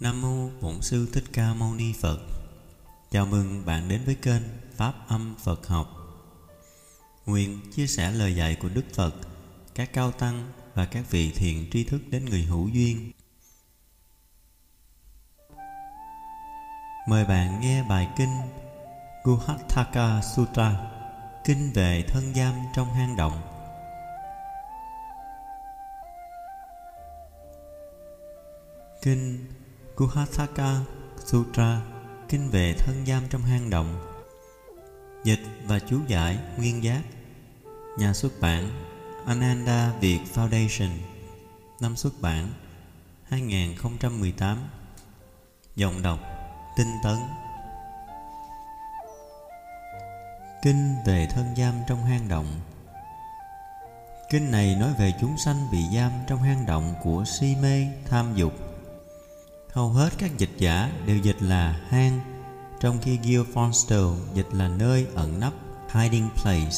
Nam mô Bổn sư Thích Ca Mâu Ni Phật. Chào mừng bạn đến với kênh Pháp Âm Phật Học. Nguyện chia sẻ lời dạy của Đức Phật, các cao tăng và các vị thiện tri thức đến người hữu duyên. Mời bạn nghe bài kinh Guhatthaka Sutra, kinh về thân giam trong hang động. Kinh Kuhasaka Sutra Kinh về thân giam trong hang động. Dịch và chú giải Nguyên Giác. Nhà xuất bản Ananda Việt Foundation Năm xuất bản 2018 Giọng đọc Tinh tấn. Kinh về thân giam trong hang động. Kinh này nói về chúng sanh bị giam trong hang động của si mê, tham dục. Hầu hết các dịch giả đều dịch là hang, trong khi Gil Fonstell dịch là nơi ẩn nấp, hiding place.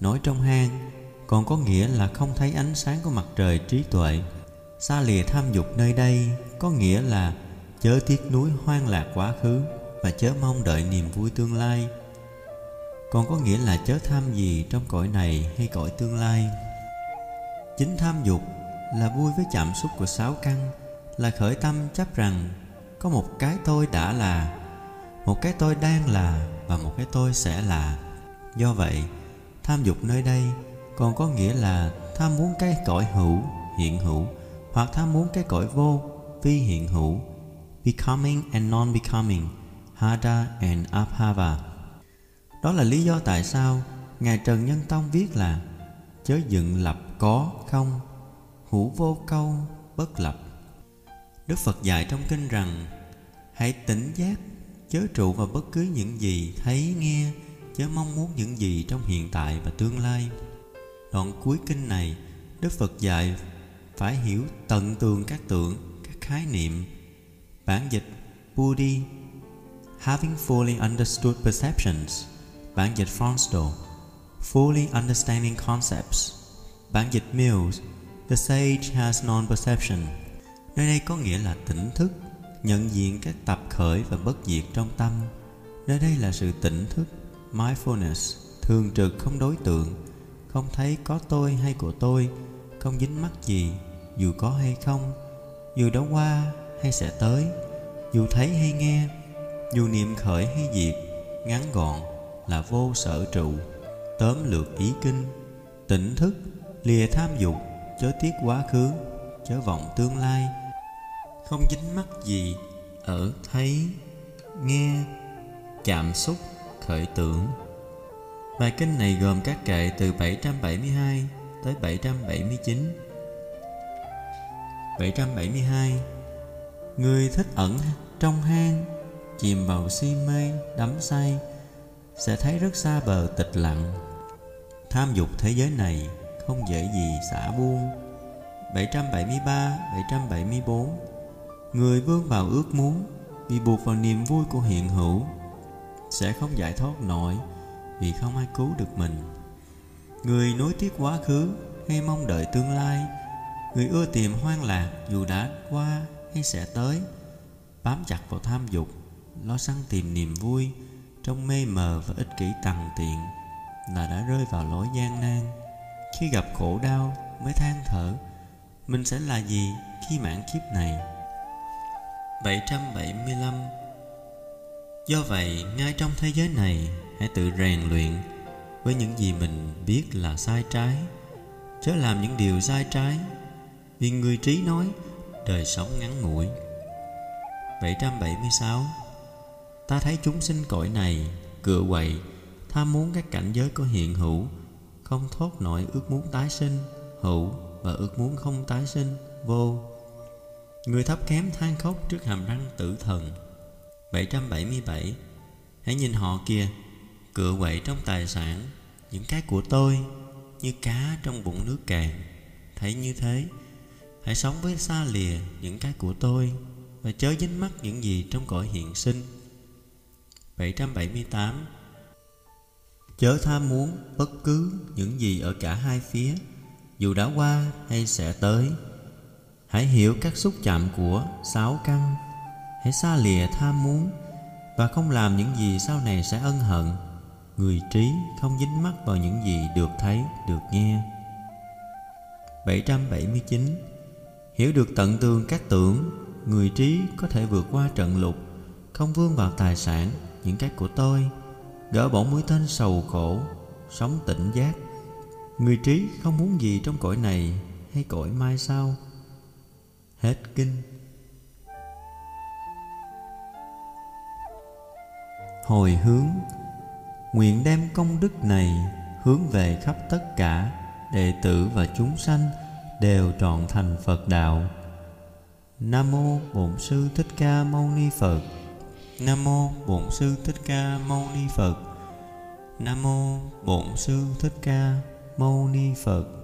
Nói trong hang còn có nghĩa là không thấy ánh sáng của mặt trời trí tuệ. Xa lìa tham dục nơi đây có nghĩa là chớ tiếc núi hoang lạc quá khứ và chớ mong đợi niềm vui tương lai. Còn có nghĩa là chớ tham gì trong cõi này hay cõi tương lai. Chính tham dục là vui với chạm xúc của sáu căn là khởi tâm chấp rằng có một cái tôi đã là, một cái tôi đang là và một cái tôi sẽ là. Do vậy, tham dục nơi đây còn có nghĩa là tham muốn cái cõi hữu, hiện hữu, hoặc tham muốn cái cõi vô, phi hiện hữu, becoming and non-becoming hada and abhava. Đó là lý do tại sao ngài trần nhân tông viết là chớ dựng lập có không, hữu vô câu bất lập. Đức Phật dạy trong kinh rằng Hãy tỉnh giác Chớ trụ vào bất cứ những gì thấy nghe Chớ mong muốn những gì trong hiện tại và tương lai. Đoạn cuối kinh này Đức Phật dạy phải hiểu tận tường các tượng, các khái niệm. Bản dịch Buddhi Having fully understood perceptions. Bản dịch Fonsdal Fully understanding concepts. Bản dịch Mills The sage has non-perception. Nơi đây có nghĩa là tỉnh thức, Nhận diện các tập khởi và bất diệt trong tâm. Nơi đây là sự tỉnh thức, Mindfulness, Thường trực, không đối tượng. Không thấy có tôi hay của tôi, Không dính mắc gì, Dù có hay không, Dù đã qua hay sẽ tới, Dù thấy hay nghe, Dù niệm khởi hay diệt, Ngắn gọn là vô sở trụ, Tóm lược ý kinh. Tỉnh thức, Lìa tham dục, Chớ tiếc quá khứ, Chớ vọng tương lai không dính mắc gì ở thấy nghe chạm xúc khởi tưởng. Bài kinh này gồm các kệ từ 772 tới 779 772 Người thích ẩn trong hang Chìm vào si mê, đắm say Sẽ thấy rất xa bờ tịch lặng. Tham dục thế giới này Không dễ gì xả buông. 773, 774 Người vươn vào ước muốn Vì buộc vào niềm vui của hiện hữu, Sẽ không giải thoát nổi Vì không ai cứu được mình. Người nối tiếc quá khứ Hay mong đợi tương lai, Người ưa tìm hoang lạc Dù đã qua hay sẽ tới, Bám chặt vào tham dục, Lo săn tìm niềm vui Trong mê mờ và ích kỷ tằn tiện Là đã rơi vào lối gian nan. Khi gặp khổ đau mới than thở, Mình sẽ là gì khi mãn kiếp này? 775 Do vậy, ngay trong thế giới này, hãy tự rèn luyện với những gì mình biết là sai trái, chớ làm những điều sai trái, vì người trí nói đời sống ngắn ngủi. 776 Ta thấy chúng sinh cõi này cựa quậy, tham muốn các cảnh giới có hiện hữu, không thoát nổi ước muốn tái sinh, hữu và ước muốn không tái sinh, vô. Người thấp kém than khóc trước hàm răng tử thần. 777 Hãy nhìn họ kìa, Cựa quậy trong tài sản, Những cái của tôi, Như cá trong bụng nước cạn. Thấy như thế, Hãy sống với xa lìa những cái của tôi Và chớ dính mắc những gì trong cõi hiện sinh. 778 Chớ tham muốn bất cứ những gì ở cả hai phía, Dù đã qua hay sẽ tới. Hãy hiểu các xúc chạm của sáu căn. Hãy xa lìa tham muốn và không làm những gì sau này sẽ ân hận. Người trí không dính mắc vào những gì được thấy, được nghe. 779 hiểu được tận tường các tưởng, người trí có thể vượt qua trận lục không vương vào tài sản, những cái của tôi, gỡ bỏ mũi tên sầu khổ, sống tỉnh giác. Người trí không muốn gì trong cõi này hay cõi mai sau hết kinh. Hồi hướng, nguyện đem công đức này hướng về khắp tất cả đệ tử và chúng sanh đều trọn thành phật đạo. Nam mô bổn sư thích ca mâu ni phật. Nam mô bổn sư thích ca mâu ni phật. Nam mô bổn sư thích ca mâu ni phật.